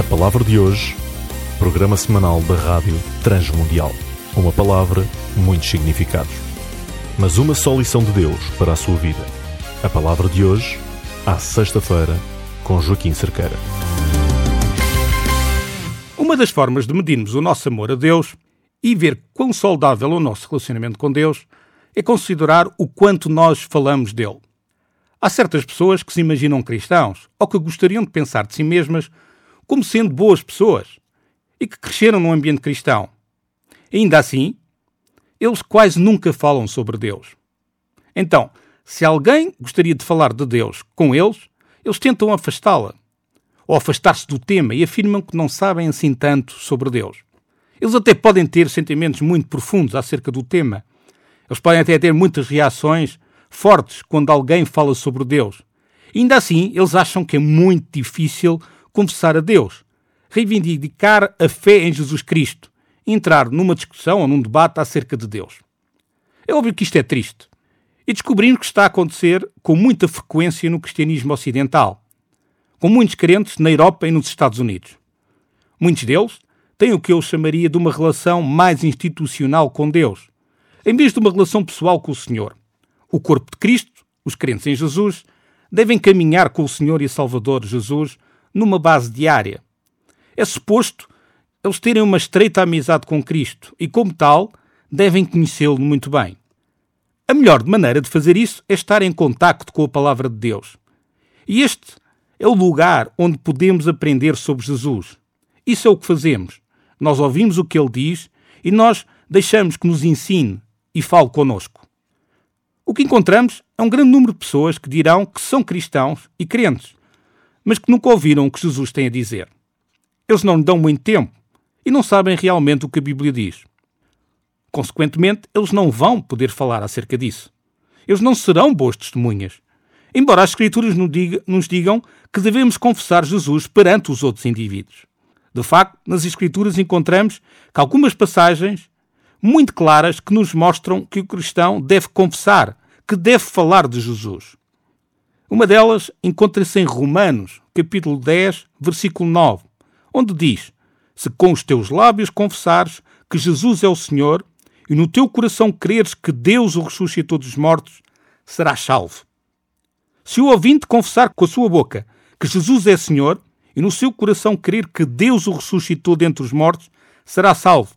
A palavra de hoje, programa semanal da Rádio Transmundial. Uma palavra, muitos significados. Mas uma só lição de Deus para a sua vida. A palavra de hoje, à sexta-feira, com Joaquim Cerqueira. Uma das formas de medirmos o nosso amor a Deus e ver quão saudável é o nosso relacionamento com Deus é considerar o quanto nós falamos dele. Há certas pessoas que se imaginam cristãos ou que gostariam de pensar de si mesmas como sendo boas pessoas e que cresceram num ambiente cristão. Ainda assim, eles quase nunca falam sobre Deus. Então, se alguém gostaria de falar de Deus com eles, eles tentam afastá-la ou afastar-se do tema e afirmam que não sabem assim tanto sobre Deus. Eles até podem ter sentimentos muito profundos acerca do tema. Eles podem até ter muitas reações fortes quando alguém fala sobre Deus. Ainda assim, eles acham que é muito difícil confessar a Deus, reivindicar a fé em Jesus Cristo, entrar numa discussão ou num debate acerca de Deus. É óbvio que isto é triste. E descobrimos que está a acontecer com muita frequência no cristianismo ocidental, com muitos crentes na Europa e nos Estados Unidos. Muitos deles têm o que eu chamaria de uma relação mais institucional com Deus, em vez de uma relação pessoal com o Senhor. O corpo de Cristo, os crentes em Jesus, devem caminhar com o Senhor e Salvador Jesus numa base diária. É suposto eles terem uma estreita amizade com Cristo e, como tal, devem conhecê-lo muito bem. A melhor maneira de fazer isso é estar em contacto com a palavra de Deus. E este é o lugar onde podemos aprender sobre Jesus. Isso é o que fazemos. Nós ouvimos o que ele diz e nós deixamos que nos ensine e fale conosco. O que encontramos é um grande número de pessoas que dirão que são cristãos e crentes, mas que nunca ouviram o que Jesus tem a dizer. Eles não lhe dão muito tempo e não sabem realmente o que a Bíblia diz. Consequentemente, eles não vão poder falar acerca disso. Eles não serão boas testemunhas. Embora as Escrituras nos digam que devemos confessar Jesus perante os outros indivíduos. De facto, nas Escrituras encontramos que algumas passagens muito claras que nos mostram que o cristão deve confessar, que deve falar de Jesus. Uma delas encontra-se em Romanos, capítulo 10, versículo 9, onde diz: Se com os teus lábios confessares que Jesus é o Senhor e no teu coração creres que Deus o ressuscitou dos mortos, serás salvo. Se o ouvinte confessar com a sua boca que Jesus é Senhor e no seu coração crer que Deus o ressuscitou dentre os mortos, será salvo.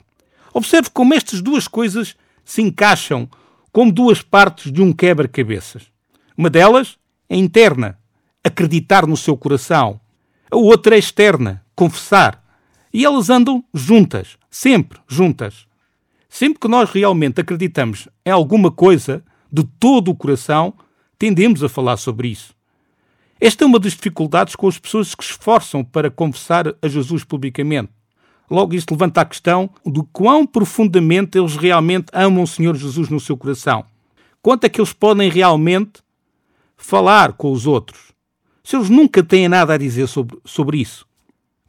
Observe como estas duas coisas se encaixam como duas partes de um quebra-cabeças. Uma delas é interna, acreditar no seu coração. A outra é externa, confessar. E elas andam juntas, sempre juntas. Sempre que nós realmente acreditamos em alguma coisa, de todo o coração, tendemos a falar sobre isso. Esta é uma das dificuldades com as pessoas que se esforçam para confessar a Jesus publicamente. Logo, isto levanta a questão de quão profundamente eles realmente amam o Senhor Jesus no seu coração. Quanto é que eles podem realmente falar com os outros, se eles nunca têm nada a dizer sobre, sobre isso.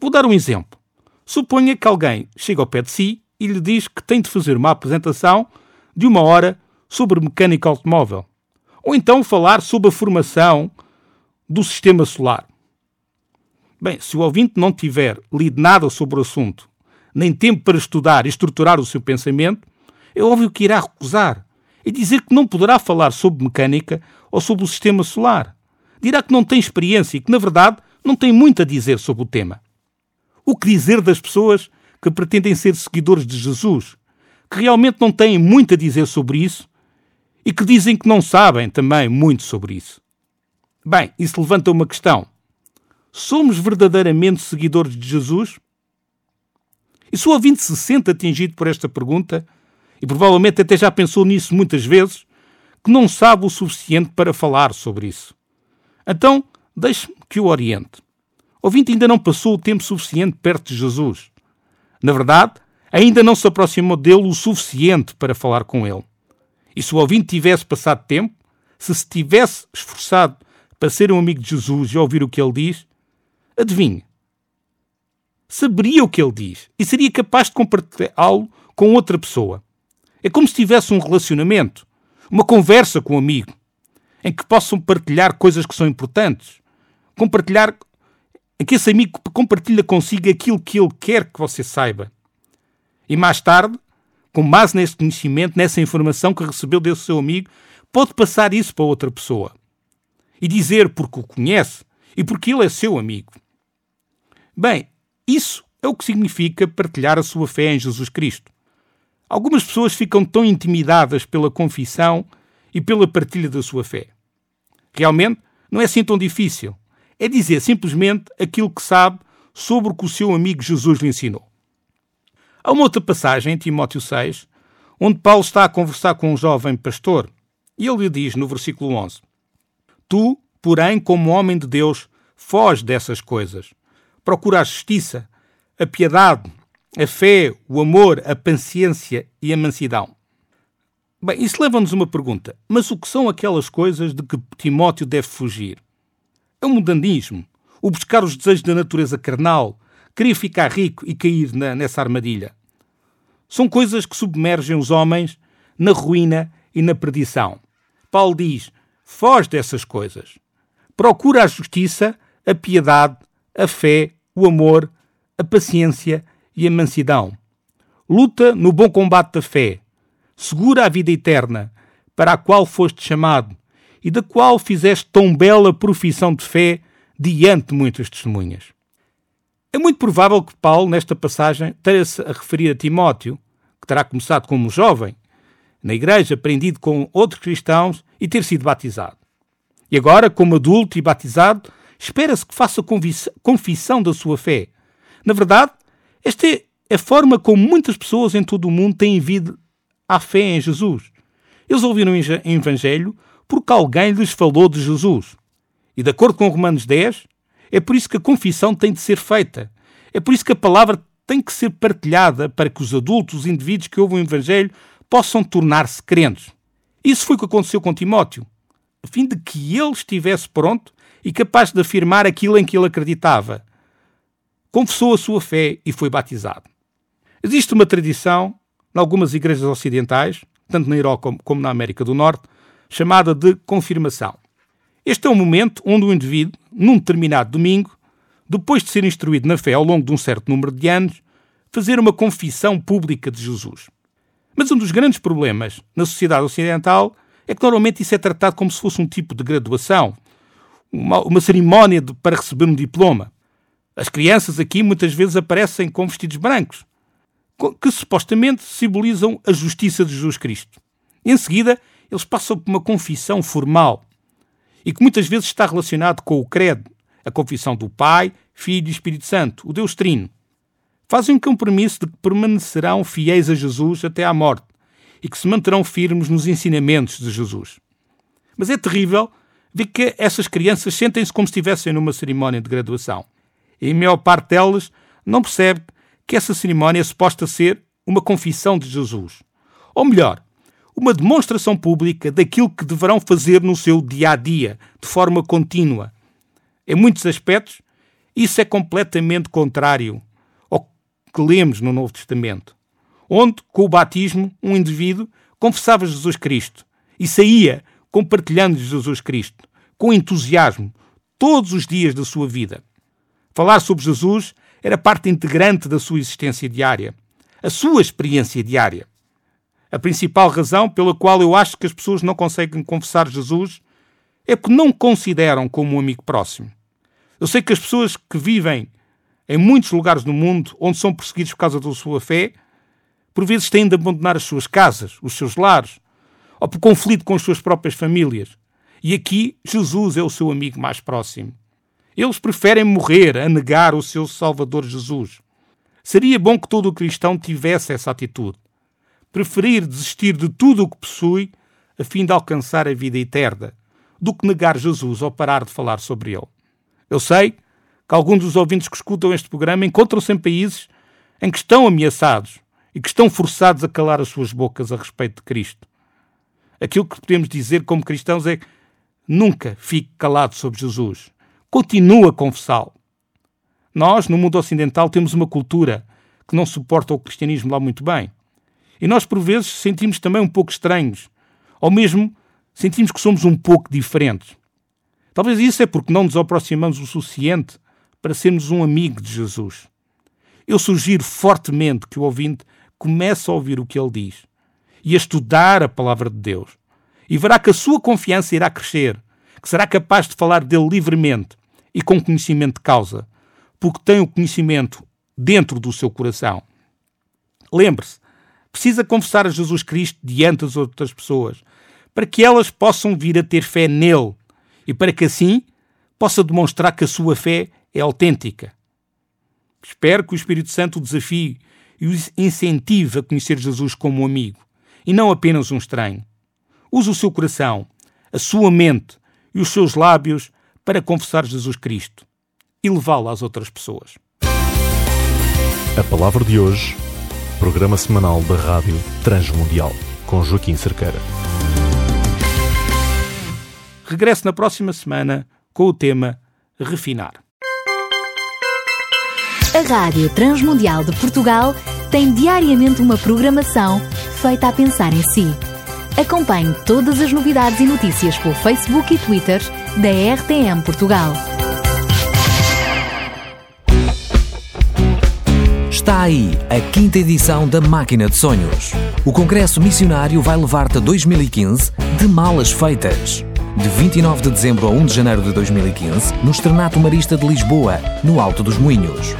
Vou dar um exemplo. Suponha que alguém chega ao pé de si e lhe diz que tem de fazer uma apresentação de uma hora sobre mecânica automóvel. Ou então falar sobre a formação do sistema solar. Bem, se o ouvinte não tiver lido nada sobre o assunto, nem tempo para estudar e estruturar o seu pensamento, é óbvio que irá recusar e dizer que não poderá falar sobre mecânica ou sobre o sistema solar. Dirá que não tem experiência e que, na verdade, não tem muito a dizer sobre o tema. O que dizer das pessoas que pretendem ser seguidores de Jesus, que realmente não têm muito a dizer sobre isso e que dizem que não sabem também muito sobre isso? Bem, isso levanta uma questão. Somos verdadeiramente seguidores de Jesus? E se o ouvinte se sente atingido por esta pergunta, e provavelmente até já pensou nisso muitas vezes, que não sabe o suficiente para falar sobre isso. Então, deixe-me que o oriente. O ouvinte ainda não passou o tempo suficiente perto de Jesus. Na verdade, ainda não se aproximou dele o suficiente para falar com ele. E se o ouvinte tivesse passado tempo, se se tivesse esforçado para ser um amigo de Jesus e ouvir o que ele diz, adivinhe, saberia o que ele diz e seria capaz de compartilhá-lo com outra pessoa. É como se tivesse um relacionamento uma conversa com um amigo, em que possam partilhar coisas que são importantes, compartilhar em que esse amigo compartilha consigo aquilo que ele quer que você saiba. E mais tarde, com base nesse conhecimento, nessa informação que recebeu desse seu amigo, pode passar isso para outra pessoa e dizer porque o conhece e porque ele é seu amigo. Bem, isso é o que significa partilhar a sua fé em Jesus Cristo. Algumas pessoas ficam tão intimidadas pela confissão e pela partilha da sua fé. Realmente, não é assim tão difícil. É dizer simplesmente aquilo que sabe sobre o que o seu amigo Jesus lhe ensinou. Há uma outra passagem em Timóteo 6, onde Paulo está a conversar com um jovem pastor, e ele lhe diz no versículo 11: Tu, porém, como homem de Deus, foge dessas coisas. Procura a justiça, a piedade, a fé, o amor, a paciência e a mansidão. Bem, isso leva-nos uma pergunta. Mas o que são aquelas coisas de que Timóteo deve fugir? É o mundanismo, o buscar os desejos da natureza carnal, querer ficar rico e cair na, nessa armadilha. São coisas que submergem os homens na ruína e na perdição. Paulo diz: foge dessas coisas. Procura a justiça, a piedade, a fé, o amor, a paciência e a mansidão. Luta no bom combate da fé. Segura a vida eterna, para a qual foste chamado e da qual fizeste tão bela profissão de fé diante de muitas testemunhas. É muito provável que Paulo, nesta passagem, tenha-se a referir a Timóteo, que terá começado como jovem, na igreja, aprendido com outros cristãos e ter sido batizado. E agora, como adulto e batizado, espera-se que faça confissão da sua fé. Na verdade, esta é a forma como muitas pessoas em todo o mundo têm vindo à fé em Jesus. Eles ouviram o Evangelho porque alguém lhes falou de Jesus. E de acordo com Romanos 10, é por isso que a confissão tem de ser feita. É por isso que a palavra tem que ser partilhada para que os adultos, os indivíduos que ouvem o Evangelho, possam tornar-se crentes. Isso foi o que aconteceu com Timóteo, a fim de que ele estivesse pronto e capaz de afirmar aquilo em que ele acreditava confessou a sua fé e foi batizado. Existe uma tradição, em algumas igrejas ocidentais, tanto na Europa como na América do Norte, chamada de confirmação. Este é um momento onde o indivíduo, num determinado domingo, depois de ser instruído na fé ao longo de um certo número de anos, fazer uma confissão pública de Jesus. Mas um dos grandes problemas na sociedade ocidental é que normalmente isso é tratado como se fosse um tipo de graduação, uma, uma cerimónia de, para receber um diploma. As crianças aqui muitas vezes aparecem com vestidos brancos, que supostamente simbolizam a justiça de Jesus Cristo. Em seguida, eles passam por uma confissão formal e que muitas vezes está relacionado com o credo, a confissão do Pai, Filho e Espírito Santo, o Deus Trino. Fazem um compromisso de que permanecerão fiéis a Jesus até à morte e que se manterão firmes nos ensinamentos de Jesus. Mas é terrível ver que essas crianças sentem-se como se estivessem numa cerimónia de graduação e a maior parte delas não percebe que essa cerimónia é suposta ser uma confissão de Jesus. Ou melhor, uma demonstração pública daquilo que deverão fazer no seu dia a dia, de forma contínua. Em muitos aspectos, isso é completamente contrário ao que lemos no Novo Testamento, onde, com o batismo, um indivíduo confessava Jesus Cristo e saía compartilhando Jesus Cristo, com entusiasmo, todos os dias da sua vida. Falar sobre Jesus era parte integrante da sua existência diária, a sua experiência diária. A principal razão pela qual eu acho que as pessoas não conseguem confessar Jesus é porque não consideram como um amigo próximo. Eu sei que as pessoas que vivem em muitos lugares no mundo onde são perseguidos por causa da sua fé, por vezes têm de abandonar as suas casas, os seus lares, ou por conflito com as suas próprias famílias. E aqui Jesus é o seu amigo mais próximo. Eles preferem morrer a negar o seu Salvador Jesus. Seria bom que todo cristão tivesse essa atitude. Preferir desistir de tudo o que possui a fim de alcançar a vida eterna, do que negar Jesus ou parar de falar sobre ele. Eu sei que alguns dos ouvintes que escutam este programa encontram-se em países em que estão ameaçados e que estão forçados a calar as suas bocas a respeito de Cristo. Aquilo que podemos dizer como cristãos é nunca fique calado sobre Jesus continua a confessá-lo. Nós, no mundo ocidental, temos uma cultura que não suporta o cristianismo lá muito bem. E nós, por vezes, sentimos também um pouco estranhos, ou mesmo sentimos que somos um pouco diferentes. Talvez isso é porque não nos aproximamos o suficiente para sermos um amigo de Jesus. Eu sugiro fortemente que o ouvinte comece a ouvir o que ele diz e a estudar a palavra de Deus. E verá que a sua confiança irá crescer, que será capaz de falar dele livremente e com conhecimento de causa, porque tem o conhecimento dentro do seu coração. Lembre-se, precisa confessar a Jesus Cristo diante das outras pessoas, para que elas possam vir a ter fé nele e para que assim possa demonstrar que a sua fé é autêntica. Espero que o Espírito Santo o desafie e o incentive a conhecer Jesus como um amigo e não apenas um estranho. Use o seu coração, a sua mente e os seus lábios para confessar Jesus Cristo e levá-lo às outras pessoas. A palavra de hoje, programa semanal da Rádio Transmundial, com Joaquim Cerqueira. Regresso na próxima semana com o tema Refinar. A Rádio Transmundial de Portugal tem diariamente uma programação feita a pensar em si. Acompanhe todas as novidades e notícias pelo Facebook e Twitter da RTM Portugal. Está aí a quinta edição da Máquina de Sonhos. O Congresso Missionário vai levar-te a 2015 de malas feitas. De 29 de dezembro a 1 de janeiro de 2015, no Estrenato Marista de Lisboa, no Alto dos Moinhos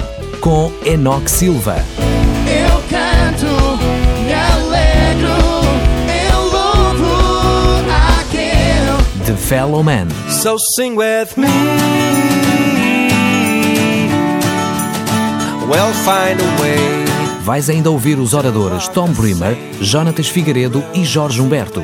com Enoch Silva. The Fellow Man. So sing with me. We'll find a way. Vais ainda ouvir os oradores Tom Bremer, Jonatas Figueiredo e Jorge Humberto.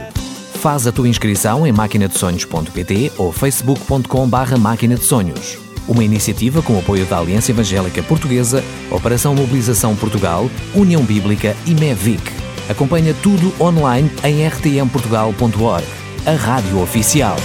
Faz a tua inscrição em maquinadesonhos.pt ou facebook.com barra máquina de sonhos. Uma iniciativa com apoio da Aliança Evangélica Portuguesa, Operação Mobilização Portugal, União Bíblica e MEVIC. Acompanha tudo online em rtmportugal.org, a rádio oficial.